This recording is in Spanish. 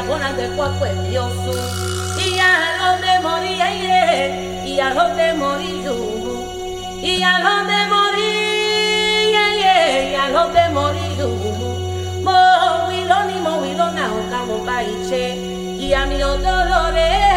la bona de cuaco es Dios. Y a donde morí, y a donde morí yo, y a donde morí, y a donde morí yo. Mo wiloni, mo wilona, o camo baiche, y a mi dolores.